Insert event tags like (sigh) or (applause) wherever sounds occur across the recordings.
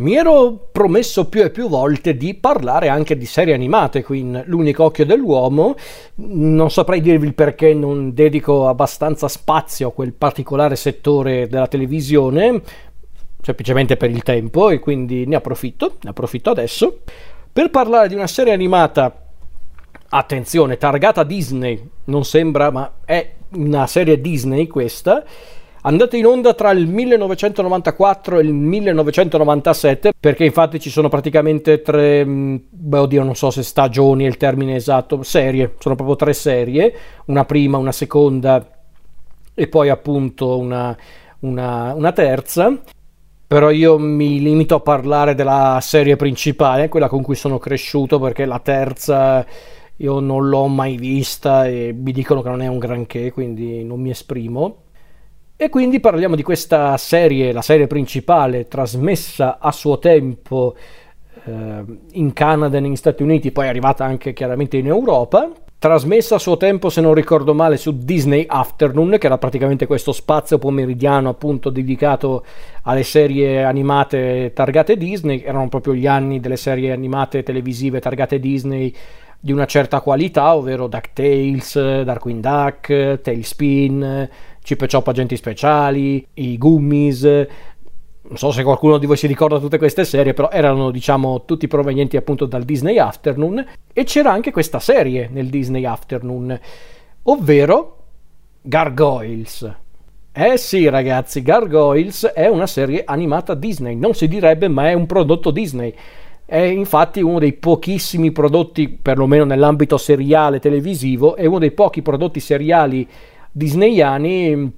Mi ero promesso più e più volte di parlare anche di serie animate qui in L'unico occhio dell'uomo. Non saprei dirvi il perché non dedico abbastanza spazio a quel particolare settore della televisione, semplicemente per il tempo, e quindi ne approfitto, ne approfitto adesso, per parlare di una serie animata, attenzione, targata Disney, non sembra, ma è una serie Disney questa, andata in onda tra il 1994 e il 1997 perché infatti ci sono praticamente tre mm, beh oddio non so se stagioni è il termine esatto serie sono proprio tre serie una prima una seconda e poi appunto una, una, una terza. Però io mi limito a parlare della serie principale quella con cui sono cresciuto perché la terza io non l'ho mai vista e mi dicono che non è un granché quindi non mi esprimo e quindi parliamo di questa serie, la serie principale, trasmessa a suo tempo eh, in Canada e negli Stati Uniti, poi arrivata anche chiaramente in Europa. Trasmessa a suo tempo, se non ricordo male, su Disney Afternoon, che era praticamente questo spazio pomeridiano appunto dedicato alle serie animate targate Disney. Erano proprio gli anni delle serie animate televisive targate Disney di una certa qualità, ovvero DuckTales, Darkwing Duck, Tailspin Chip e Chop Agenti Speciali, i Gummies, non so se qualcuno di voi si ricorda tutte queste serie, però erano diciamo tutti provenienti appunto dal Disney Afternoon e c'era anche questa serie nel Disney Afternoon, ovvero Gargoyles. Eh sì ragazzi, Gargoyles è una serie animata Disney, non si direbbe ma è un prodotto Disney. È infatti uno dei pochissimi prodotti, perlomeno nell'ambito seriale televisivo, è uno dei pochi prodotti seriali disneyani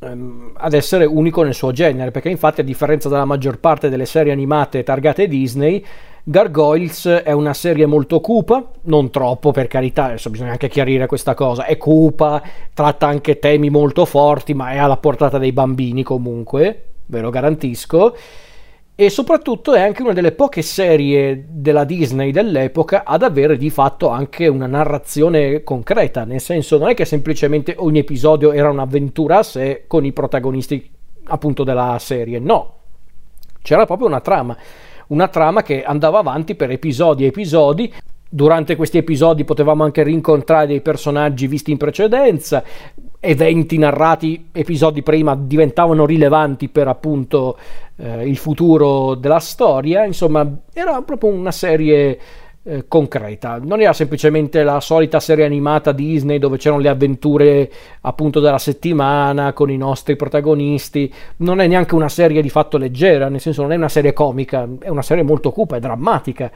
ehm, ad essere unico nel suo genere, perché infatti a differenza della maggior parte delle serie animate targate Disney, Gargoyles è una serie molto cupa, non troppo per carità, adesso bisogna anche chiarire questa cosa, è cupa, tratta anche temi molto forti, ma è alla portata dei bambini comunque, ve lo garantisco e soprattutto è anche una delle poche serie della Disney dell'epoca ad avere di fatto anche una narrazione concreta, nel senso non è che semplicemente ogni episodio era un'avventura a sé con i protagonisti appunto della serie, no, c'era proprio una trama, una trama che andava avanti per episodi e episodi, Durante questi episodi potevamo anche rincontrare dei personaggi visti in precedenza, eventi narrati episodi prima diventavano rilevanti per appunto eh, il futuro della storia, insomma era proprio una serie eh, concreta, non era semplicemente la solita serie animata Disney dove c'erano le avventure appunto della settimana con i nostri protagonisti, non è neanche una serie di fatto leggera, nel senso non è una serie comica, è una serie molto cupa, è drammatica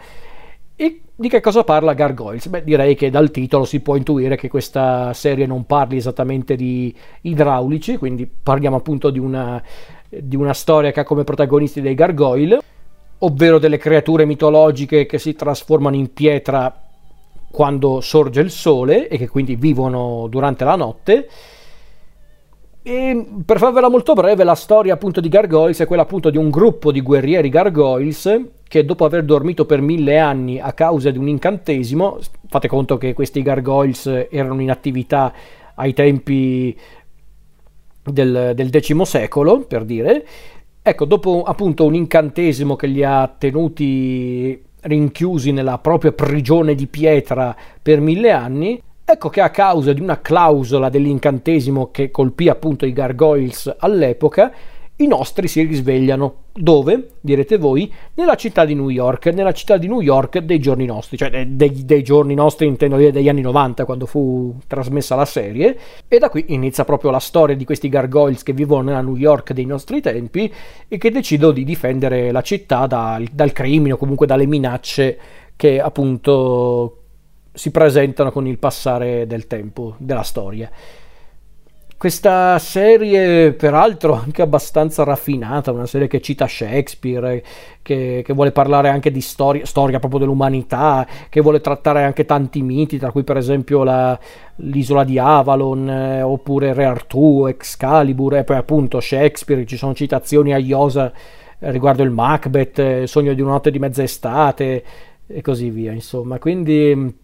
e di che cosa parla Gargoyles? Beh, direi che dal titolo si può intuire che questa serie non parli esattamente di idraulici, quindi parliamo appunto di una, di una storia che ha come protagonisti dei gargoyle, ovvero delle creature mitologiche che si trasformano in pietra quando sorge il sole e che quindi vivono durante la notte. E per farvela molto breve, la storia appunto di Gargoyles è quella appunto di un gruppo di guerrieri Gargoyles che dopo aver dormito per mille anni a causa di un incantesimo, fate conto che questi gargoyles erano in attività ai tempi del, del X secolo, per dire, ecco, dopo appunto un incantesimo che li ha tenuti rinchiusi nella propria prigione di pietra per mille anni, ecco che a causa di una clausola dell'incantesimo che colpì appunto i gargoyles all'epoca, i nostri si risvegliano. Dove? Direte voi, nella città di New York, nella città di New York dei giorni nostri, cioè dei, dei giorni nostri intendo dire degli anni 90 quando fu trasmessa la serie e da qui inizia proprio la storia di questi gargoyles che vivono nella New York dei nostri tempi e che decidono di difendere la città dal, dal crimine o comunque dalle minacce che appunto si presentano con il passare del tempo, della storia. Questa serie, peraltro, anche abbastanza raffinata, una serie che cita Shakespeare, che, che vuole parlare anche di storia, storia proprio dell'umanità, che vuole trattare anche tanti miti, tra cui per esempio la, l'isola di Avalon, eh, oppure Re Artù, Excalibur, e poi appunto Shakespeare, ci sono citazioni a Iosa riguardo il Macbeth, eh, Sogno di una notte di mezza estate, e così via, insomma. Quindi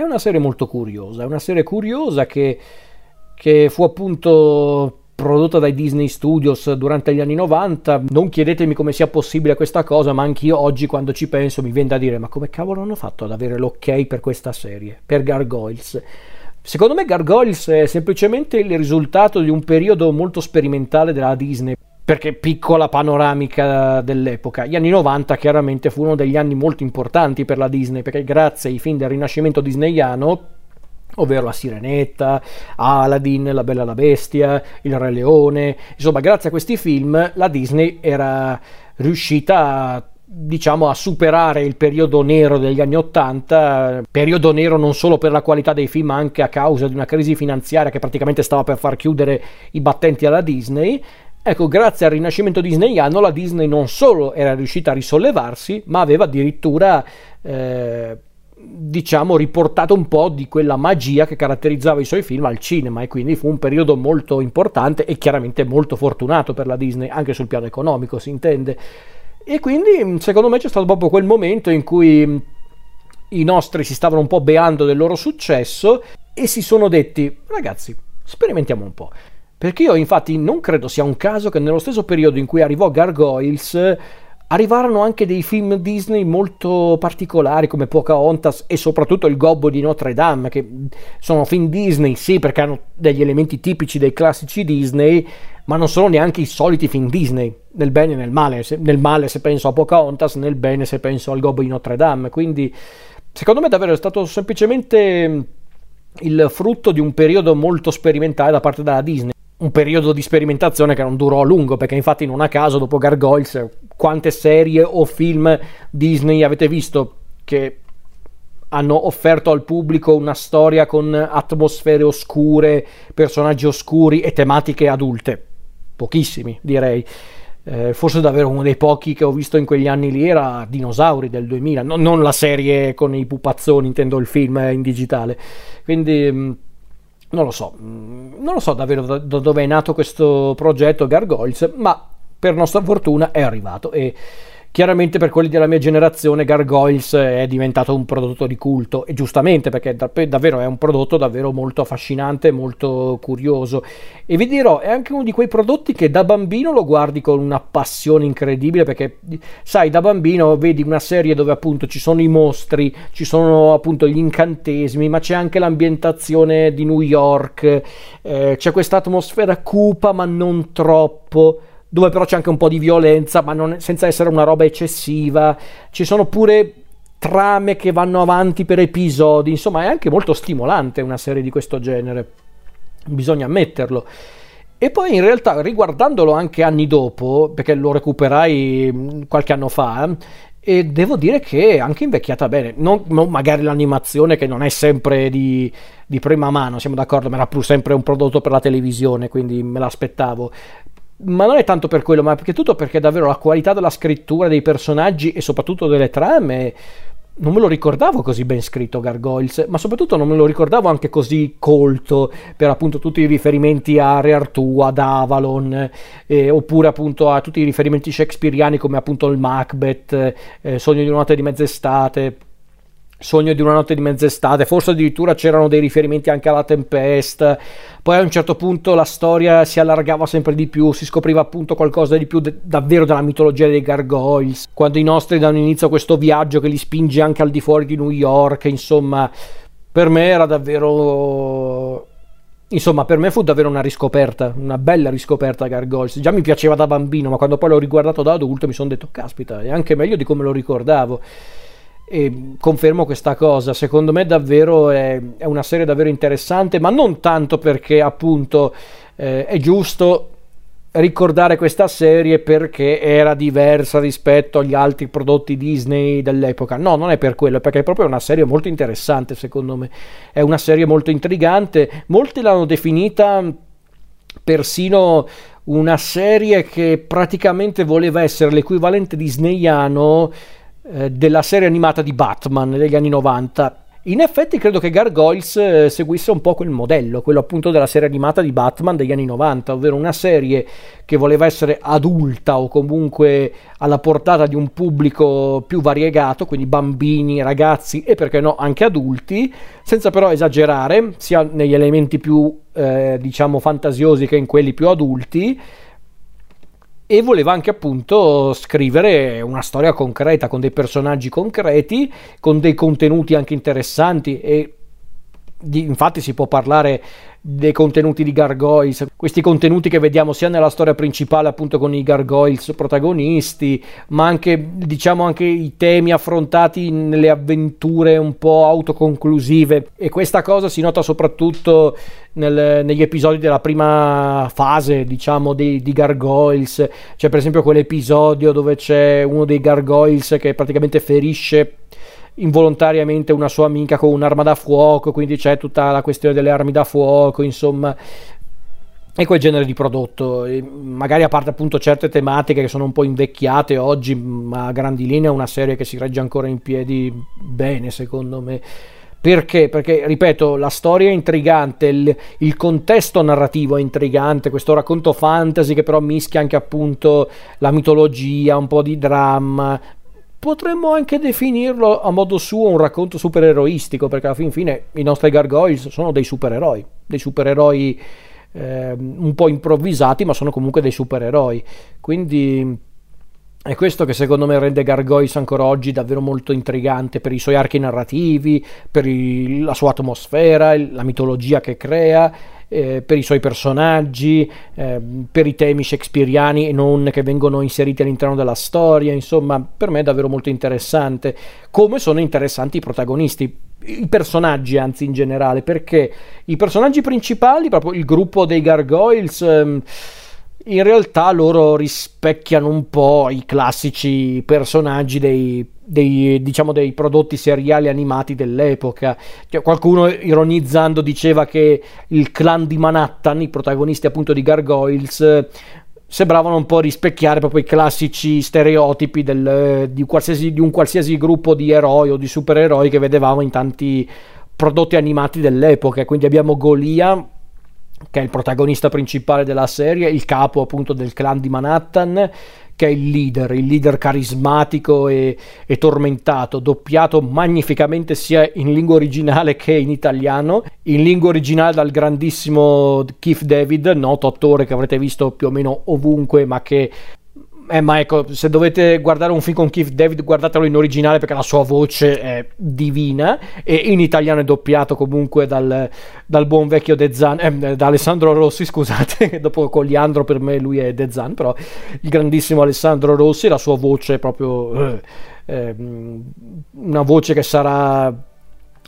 è una serie molto curiosa, è una serie curiosa che che fu appunto prodotta dai Disney Studios durante gli anni 90. Non chiedetemi come sia possibile questa cosa, ma anch'io oggi quando ci penso mi viene da dire ma come cavolo hanno fatto ad avere l'ok per questa serie, per Gargoyles? Secondo me Gargoyles è semplicemente il risultato di un periodo molto sperimentale della Disney perché piccola panoramica dell'epoca. Gli anni 90 chiaramente furono degli anni molto importanti per la Disney, perché grazie ai film del rinascimento disneyano, ovvero la Sirenetta, Aladdin, La Bella e la Bestia, Il Re Leone, insomma grazie a questi film la Disney era riuscita a diciamo a superare il periodo nero degli anni 80, periodo nero non solo per la qualità dei film, ma anche a causa di una crisi finanziaria che praticamente stava per far chiudere i battenti alla Disney Ecco, grazie al rinascimento disneyano la Disney non solo era riuscita a risollevarsi, ma aveva addirittura, eh, diciamo, riportato un po' di quella magia che caratterizzava i suoi film al cinema e quindi fu un periodo molto importante e chiaramente molto fortunato per la Disney, anche sul piano economico si intende. E quindi secondo me c'è stato proprio quel momento in cui i nostri si stavano un po' beando del loro successo e si sono detti, ragazzi, sperimentiamo un po'. Perché io infatti non credo sia un caso che nello stesso periodo in cui arrivò Gargoyles arrivarono anche dei film Disney molto particolari come Pocahontas e soprattutto Il Gobbo di Notre Dame, che sono film Disney, sì, perché hanno degli elementi tipici dei classici Disney, ma non sono neanche i soliti film Disney, nel bene e nel male. Se, nel male se penso a Pocahontas, nel bene se penso al Gobbo di Notre Dame. Quindi, secondo me davvero è stato semplicemente il frutto di un periodo molto sperimentale da parte della Disney un periodo di sperimentazione che non durò a lungo, perché infatti non a caso dopo Gargoyles quante serie o film Disney avete visto che hanno offerto al pubblico una storia con atmosfere oscure, personaggi oscuri e tematiche adulte? Pochissimi, direi. Eh, forse davvero uno dei pochi che ho visto in quegli anni lì era Dinosauri del 2000, no, non la serie con i pupazzoni, intendo il film in digitale. Quindi mm, non lo so, mm, non lo so davvero da, da dove è nato questo progetto Gargoyles, ma per nostra fortuna è arrivato e Chiaramente per quelli della mia generazione Gargoyles è diventato un prodotto di culto e giustamente perché davvero è un prodotto davvero molto affascinante, molto curioso. E vi dirò è anche uno di quei prodotti che da bambino lo guardi con una passione incredibile perché sai da bambino vedi una serie dove appunto ci sono i mostri, ci sono appunto gli incantesimi ma c'è anche l'ambientazione di New York, eh, c'è questa atmosfera cupa ma non troppo dove però c'è anche un po' di violenza, ma non, senza essere una roba eccessiva. Ci sono pure trame che vanno avanti per episodi, insomma è anche molto stimolante una serie di questo genere, bisogna ammetterlo. E poi in realtà riguardandolo anche anni dopo, perché lo recuperai mm, qualche anno fa, e devo dire che è anche invecchiata bene, non, non magari l'animazione che non è sempre di, di, prima mano, siamo d'accordo, ma era pur sempre un prodotto per la televisione, quindi me l'aspettavo ma non è tanto per quello, ma perché tutto perché davvero la qualità della scrittura dei personaggi e soprattutto delle trame non me lo ricordavo così ben scritto Gargoyles, ma soprattutto non me lo ricordavo anche così colto per appunto tutti i riferimenti a Re Artù, ad Avalon, eh, oppure appunto a tutti i riferimenti shakespeariani come appunto il Macbeth, eh, Sogno di una notte di mezz'estate. Sogno di una notte di mezz'estate, forse addirittura c'erano dei riferimenti anche alla Tempest. Poi a un certo punto la storia si allargava sempre di più, si scopriva appunto qualcosa di più de- davvero della mitologia dei gargoyles. Quando i nostri danno inizio a questo viaggio che li spinge anche al di fuori di New York, insomma, per me era davvero Insomma, per me fu davvero una riscoperta, una bella riscoperta Gargoyles. Già mi piaceva da bambino, ma quando poi l'ho riguardato da adulto mi sono detto, caspita, è anche meglio di come lo ricordavo e confermo questa cosa. Secondo me davvero è, è, una serie davvero interessante, ma non tanto perché appunto eh, è giusto ricordare questa serie perché era diversa rispetto agli altri prodotti Disney dell'epoca. No, non è per quello, perché è proprio una serie molto interessante, secondo me. È una serie molto intrigante. Molti l'hanno definita persino una serie che praticamente voleva essere l'equivalente disneyano eh, della serie animata di Batman degli anni 90 In effetti credo che Gargoyles eh, seguisse un po' quel modello, quello appunto della serie animata di Batman degli anni 90, ovvero una serie che voleva essere adulta o comunque alla portata di un pubblico più variegato, quindi bambini, ragazzi e perché no anche adulti, senza però esagerare sia negli elementi più eh, diciamo fantasiosi che in quelli più adulti e voleva anche appunto scrivere una storia concreta con dei personaggi concreti, con dei contenuti anche interessanti e di, infatti si può parlare dei contenuti di Gargoyles, questi contenuti che vediamo sia nella storia principale appunto con i Gargoyles protagonisti, ma anche diciamo anche i temi affrontati nelle avventure un po' autoconclusive. E questa cosa si nota soprattutto nel, negli episodi della prima fase diciamo di, di Gargoyles, c'è per esempio quell'episodio dove c'è uno dei Gargoyles che praticamente ferisce involontariamente una sua amica con un'arma da fuoco, quindi c'è tutta la questione delle armi da fuoco, insomma, e quel genere di prodotto. magari a parte appunto certe tematiche che sono un po' invecchiate oggi, ma a grandi linee è una serie che si regge ancora in piedi bene, secondo me. Perché? Perché, ripeto, la storia è intrigante, il, il, contesto narrativo è intrigante, questo racconto fantasy che però mischia anche appunto la mitologia, un po' di dramma, potremmo anche definirlo a modo suo un racconto supereroistico, perché alla fin fine i nostri gargoyles sono dei supereroi, dei supereroi eh, un po' improvvisati, ma sono comunque dei supereroi. Quindi è questo che secondo me rende Gargoyles ancora oggi davvero molto intrigante per i suoi archi narrativi, per il, la sua atmosfera, la mitologia che crea eh, per i suoi personaggi, eh, per i temi shakespeariani e non che vengono inseriti all'interno della storia, insomma per me è davvero molto interessante, come sono interessanti i protagonisti, i personaggi anzi in generale, perché i personaggi principali, proprio il gruppo dei Gargoyles... Ehm, in realtà loro rispecchiano un po' i classici personaggi dei, dei, diciamo, dei prodotti seriali animati dell'epoca. Cioè, qualcuno ironizzando diceva che il clan di Manhattan, i protagonisti appunto di Gargoyles, sembravano un po' rispecchiare proprio i classici stereotipi del, di, di un qualsiasi gruppo di eroi o di supereroi che vedevamo in tanti prodotti animati dell'epoca. Quindi abbiamo Golia che è il protagonista principale della serie, il capo appunto del clan di Manhattan, che è il leader, il leader carismatico e, e, tormentato, doppiato magnificamente sia in lingua originale che in italiano. In lingua originale dal grandissimo Keith David, noto attore che avrete visto più o meno ovunque, ma che eh, ma ecco, se dovete guardare un film con Keith David, guardatelo in originale perché la sua voce è divina e in italiano è doppiato comunque dal, dal buon vecchio De Zan, eh, da Alessandro Rossi, scusate, (laughs) dopo Cogliandro per me lui è De Zan, però il grandissimo Alessandro Rossi, la sua voce è proprio eh, eh, una voce che sarà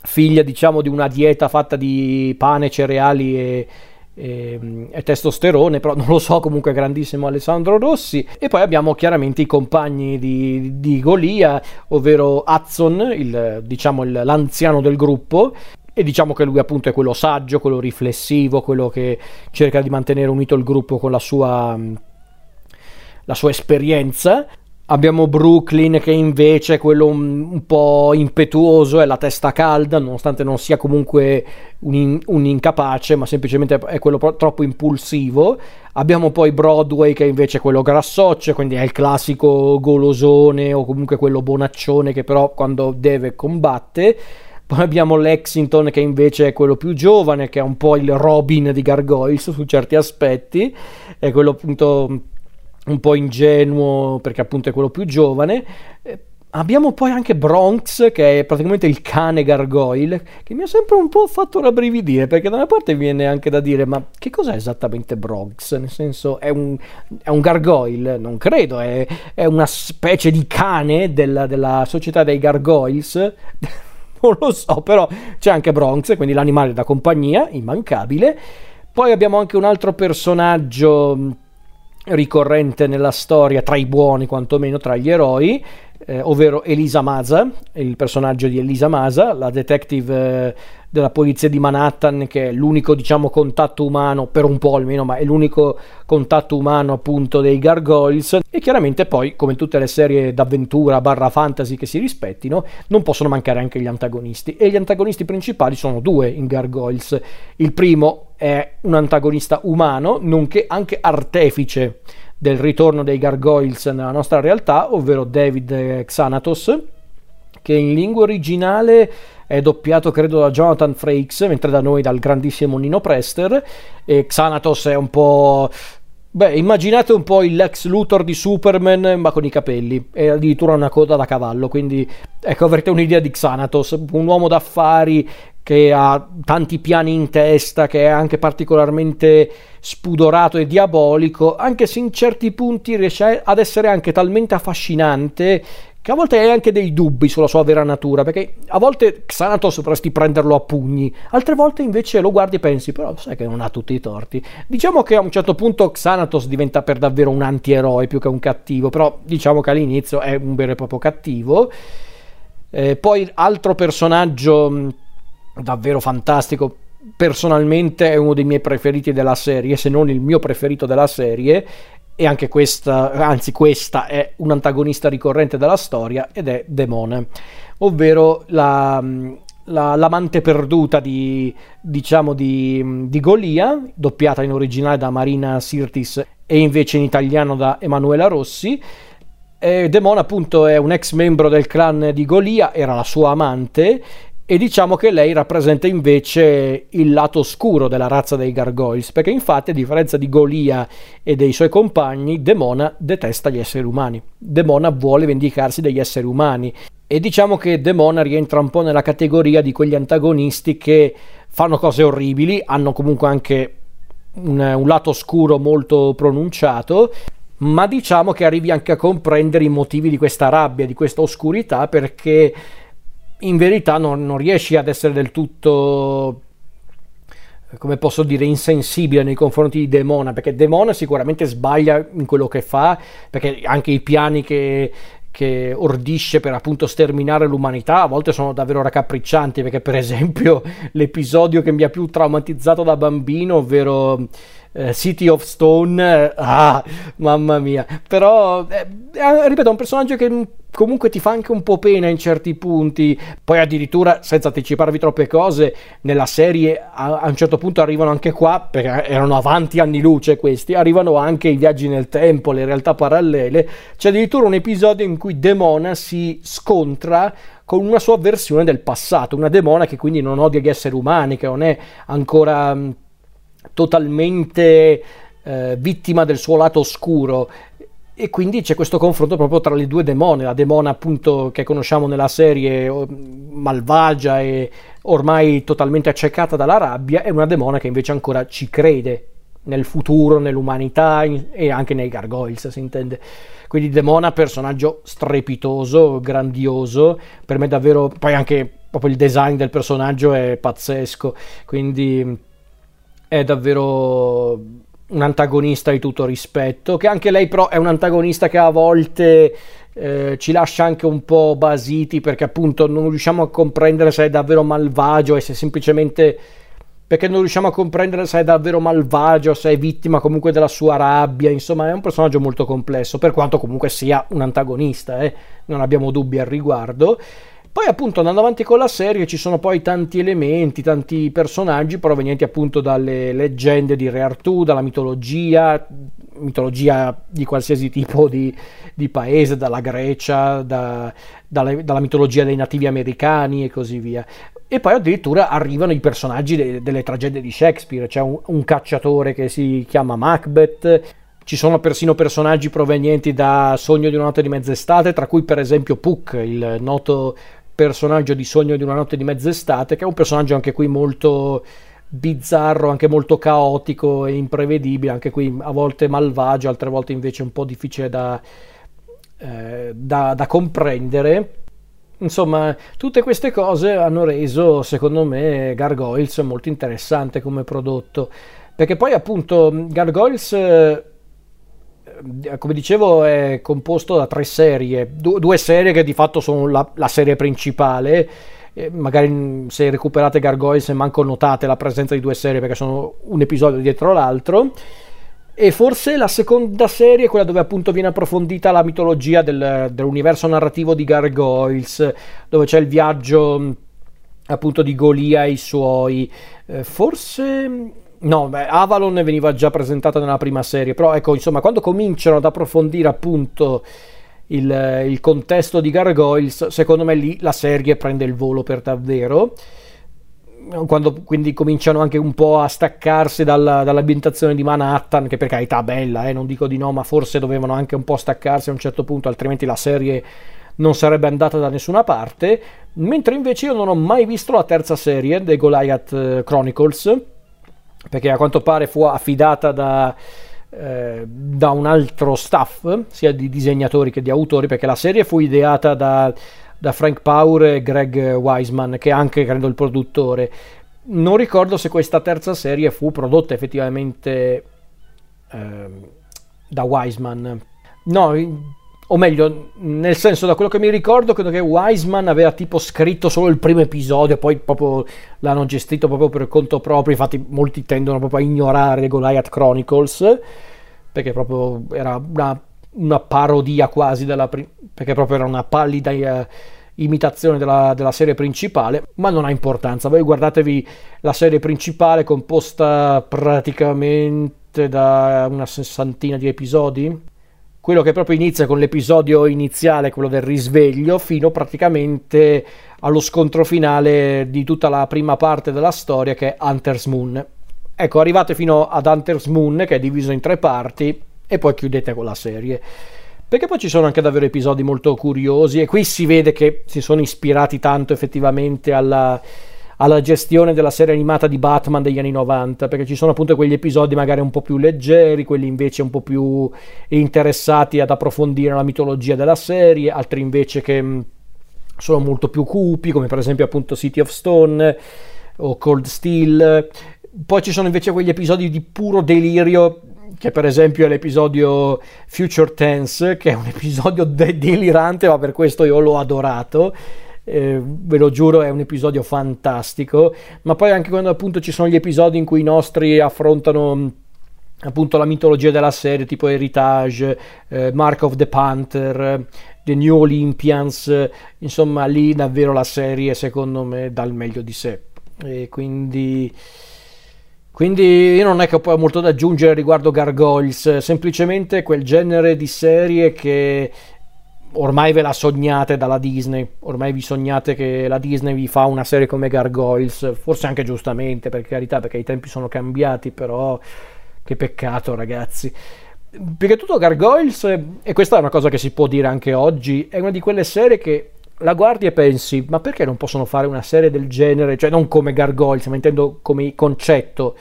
figlia, diciamo, di una dieta fatta di pane, cereali e e, ehm, e, testosterone, però (laughs) non lo so, comunque grandissimo Alessandro Rossi. E poi abbiamo chiaramente i compagni di, di Golia, ovvero Hudson, il, diciamo il, l'anziano del gruppo. E diciamo che lui appunto è quello saggio, quello riflessivo, quello che cerca di mantenere unito il gruppo con la sua, la sua esperienza. Abbiamo Brooklyn che invece è quello un, un, po' impetuoso, è la testa calda, nonostante non sia comunque un, in, un incapace, ma semplicemente è quello pro- troppo impulsivo. Abbiamo poi Broadway che invece è quello grassoccio, quindi è il classico golosone o comunque quello bonaccione che però quando deve combatte. Poi abbiamo Lexington che invece è quello più giovane, che è un po' il Robin di Gargoyles su certi aspetti, è quello appunto un po' ingenuo perché appunto è quello più giovane. Eh, abbiamo poi anche Bronx, che è praticamente il cane gargoyle, che mi ha sempre un po' fatto rabbrividire, perché da una parte viene anche da dire, ma che cos'è esattamente Bronx? Nel senso, è un, è un gargoyle? Non credo, è, è, una specie di cane della, della società dei gargoyles. (laughs) non lo so, però c'è anche Bronx, quindi l'animale da compagnia, immancabile. Poi abbiamo anche un altro personaggio ricorrente nella storia, tra i buoni quantomeno, tra gli eroi, eh, ovvero Elisa Maza, il personaggio di Elisa Maza, la detective eh, della polizia di Manhattan che è l'unico diciamo contatto umano per un po' almeno ma è l'unico contatto umano appunto dei gargoyles. E chiaramente poi come tutte le serie d'avventura barra fantasy che si rispettino non possono mancare anche gli antagonisti. E gli antagonisti principali sono due in gargoyles. Il primo è un antagonista umano nonché anche artefice del ritorno dei gargoyles nella nostra realtà ovvero David Xanatos che in lingua originale è doppiato credo da Jonathan Frakes, mentre da noi dal grandissimo Nino Prester, e Xanatos è un po'... Beh, immaginate un po' il Lex Luthor di Superman, ma con i capelli e addirittura una coda da cavallo. Quindi, ecco, avrete un'idea di Xanatos, un uomo d'affari che ha tanti piani in testa, che è anche particolarmente spudorato e diabolico, anche se in certi punti riesce ad essere anche talmente affascinante che a volte hai anche dei dubbi sulla sua vera natura, perché a volte Xanatos potresti prenderlo a pugni, altre volte invece lo guardi e pensi, però sai che non ha tutti i torti. Diciamo che a un certo punto Xanatos diventa per davvero un antieroe più che un cattivo, però diciamo che all'inizio è un vero e proprio cattivo. Eh, poi altro personaggio davvero fantastico, personalmente è uno dei miei preferiti della serie, se non il mio preferito della serie, e anche questa, anzi questa è un antagonista ricorrente della storia ed è Demone, ovvero la, la, l'amante perduta di, diciamo di, di, Golia, doppiata in originale da Marina Sirtis e invece in italiano da Emanuela Rossi. E Demone appunto è un ex membro del clan di Golia, era la sua amante e diciamo che lei rappresenta invece il lato oscuro della razza dei gargoyles, perché infatti a differenza di Golia e dei suoi compagni, Demona detesta gli esseri umani. Demona vuole vendicarsi degli esseri umani e diciamo che Demona rientra un po' nella categoria di quegli antagonisti che fanno cose orribili, hanno comunque anche un, un lato oscuro molto pronunciato, ma diciamo che arrivi anche a comprendere i motivi di questa rabbia, di questa oscurità, perché in verità non, non riesci ad essere del tutto come posso dire, insensibile nei confronti di Demona, perché Demona sicuramente sbaglia in quello che fa, perché anche i piani che, che ordisce per appunto sterminare l'umanità a volte sono davvero raccapriccianti, perché per esempio (laughs) l'episodio che mi ha più traumatizzato da bambino, ovvero eh, City of Stone, ah, mamma mia, però, eh, ripeto, è un personaggio che comunque ti fa anche un po' pena in certi punti, poi addirittura, senza anticiparvi troppe cose, nella serie a, a un certo punto arrivano anche qua, perché erano avanti anni luce questi, arrivano anche i viaggi nel tempo, le realtà parallele, c'è addirittura un episodio in cui Demona si scontra con una sua versione del passato, una demona che quindi non odia gli esseri umani, che non è ancora totalmente eh, vittima del suo lato oscuro e quindi c'è questo confronto proprio tra le due demone, la demona appunto che conosciamo nella serie malvagia e ormai totalmente accecata dalla rabbia e una demona che invece ancora ci crede nel futuro, nell'umanità e anche nei gargoyles si intende. Quindi Demona personaggio strepitoso, grandioso, per me davvero poi anche proprio il design del personaggio è pazzesco, quindi è davvero un antagonista di tutto rispetto, che anche lei però è un antagonista che a volte eh, ci lascia anche un po' basiti perché appunto non riusciamo a comprendere se è davvero malvagio e se semplicemente perché non riusciamo a comprendere se è davvero malvagio, se è vittima comunque della sua rabbia, insomma è un personaggio molto complesso, per quanto comunque sia un antagonista, eh? non abbiamo dubbi al riguardo. Poi appunto andando avanti con la serie ci sono poi tanti elementi, tanti personaggi provenienti appunto dalle leggende di Re Artù, dalla mitologia, mitologia di qualsiasi tipo di, di paese, dalla Grecia, da, dalla, dalla, mitologia dei nativi americani e così via. E poi addirittura arrivano i personaggi de, delle tragedie di Shakespeare, c'è un, un cacciatore che si chiama Macbeth, ci sono persino personaggi provenienti da Sogno di una notte di mezz'estate, tra cui per esempio Puck, il noto personaggio di Sogno di una notte di mezz'estate, che è un personaggio anche qui molto bizzarro, anche molto caotico e imprevedibile, anche qui a volte malvagio, altre volte invece un po' difficile da, eh, da, da comprendere. Insomma, tutte queste cose hanno reso, secondo me, Gargoyles molto interessante come prodotto, perché poi appunto Gargoyles eh, come dicevo, è composto da tre serie, du- due serie che di fatto sono la, la serie principale. Eh, magari se recuperate Gargoyles e manco notate la presenza di due serie perché sono un episodio dietro l'altro. E forse la seconda serie è quella dove appunto viene approfondita la mitologia del, dell'universo narrativo di Gargoyles, dove c'è il viaggio appunto di Golia e i suoi. Eh, forse No, beh, Avalon veniva già presentata nella prima serie, però ecco, insomma, quando cominciano ad approfondire appunto il, il, contesto di Gargoyles, secondo me lì la serie prende il volo per davvero. Quando quindi cominciano anche un po' a staccarsi dalla, dall'ambientazione di Manhattan, che per carità bella, eh, non dico di no, ma forse dovevano anche un po' staccarsi a un certo punto, altrimenti la serie non sarebbe andata da nessuna parte. Mentre invece io non ho mai visto la terza serie, The Goliath eh, Chronicles perché a quanto pare fu affidata da, eh, da un altro staff, sia di disegnatori che di autori, perché la serie fu ideata da, da Frank Power e Greg Wiseman, che è anche credo il produttore. Non ricordo se questa terza serie fu prodotta effettivamente eh, da Wiseman. No, o meglio, nel senso da quello che mi ricordo, credo che Wiseman aveva tipo scritto solo il primo episodio, poi proprio l'hanno gestito proprio per conto proprio, infatti molti tendono proprio a ignorare Goliath Chronicles, perché proprio era una, una parodia quasi della perché proprio era una pallida uh, imitazione della, della, serie principale, ma non ha importanza, voi guardatevi la serie principale composta praticamente da una sessantina di episodi, quello che proprio inizia con l'episodio iniziale, quello del risveglio, fino praticamente allo scontro finale di tutta la prima parte della storia che è Hunter's Moon. Ecco, arrivate fino ad Hunter's Moon che è diviso in tre parti e poi chiudete con la serie. Perché poi ci sono anche davvero episodi molto curiosi e qui si vede che si sono ispirati tanto effettivamente alla, alla gestione della serie animata di Batman degli anni 90, perché ci sono appunto quegli episodi magari un po' più leggeri, quelli invece un po' più interessati ad approfondire la mitologia della serie, altri invece che sono molto più cupi, come per esempio appunto City of Stone o Cold Steel. Poi ci sono invece quegli episodi di puro delirio che per esempio è l'episodio Future Tense, che è un (laughs) episodio de- delirante, ma per questo io l'ho adorato eh, ve lo giuro è un episodio fantastico, ma poi anche quando appunto ci sono gli episodi in cui i nostri affrontano appunto la mitologia della serie tipo Heritage, eh, Mark of the Panther, The New Olympians, insomma lì davvero la serie secondo me dà il meglio di sé. E quindi quindi io non è che ho molto da aggiungere riguardo Gargoyles, semplicemente quel genere di serie che ormai ve la sognate dalla Disney, ormai vi sognate che la Disney vi fa una serie come Gargoyles, forse anche giustamente, per carità, perché i tempi sono cambiati, però che peccato ragazzi. Perché tutto Gargoyles, e questa è una cosa che si può dire anche oggi, è una di quelle serie che la guardi e pensi, ma perché non possono fare una serie del genere, cioè non come Gargoyles, ma intendo come concetto,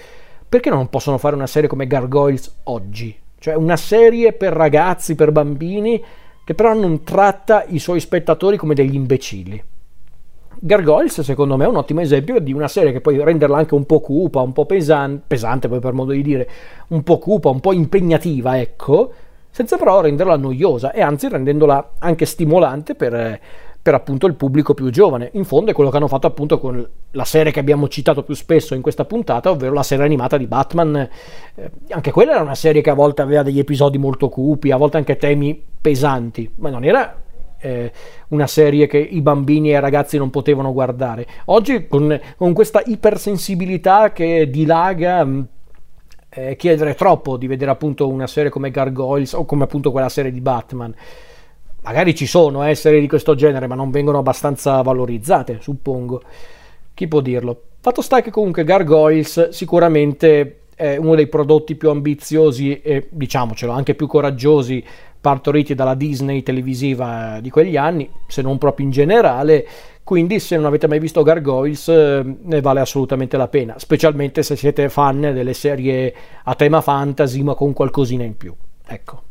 perché non possono fare una serie come Gargoyles oggi? Cioè una serie per ragazzi, per bambini, che però non tratta i suoi spettatori come degli imbecilli. Gargoyles secondo me è un ottimo esempio di una serie che puoi renderla anche un po' cupa, un po' pesante, pesante poi per modo di dire, un po' cupa, un po' impegnativa, ecco, senza però renderla noiosa e anzi rendendola anche stimolante per, per appunto il pubblico più giovane. In fondo è quello che hanno fatto appunto con la serie che abbiamo citato più spesso in questa puntata, ovvero la serie animata di Batman. Eh, anche quella era una serie che a volte aveva degli episodi molto cupi, a volte anche temi pesanti, ma non era eh, una serie che i bambini e i ragazzi non potevano guardare. Oggi con, con questa ipersensibilità che dilaga mm, eh, chiedere troppo di vedere appunto una serie come Gargoyles o come appunto quella serie di Batman magari ci sono eh, serie di questo genere, ma non vengono abbastanza valorizzate, suppongo. Chi può dirlo? Fatto sta che comunque Gargoyles sicuramente è uno dei prodotti più ambiziosi e diciamocelo anche più coraggiosi partoriti dalla Disney televisiva di quegli anni, se non proprio in generale. Quindi, se non avete mai visto Gargoyles, eh, ne vale assolutamente la pena, specialmente se siete fan delle serie a tema fantasy, ma con qualcosina in più. Ecco.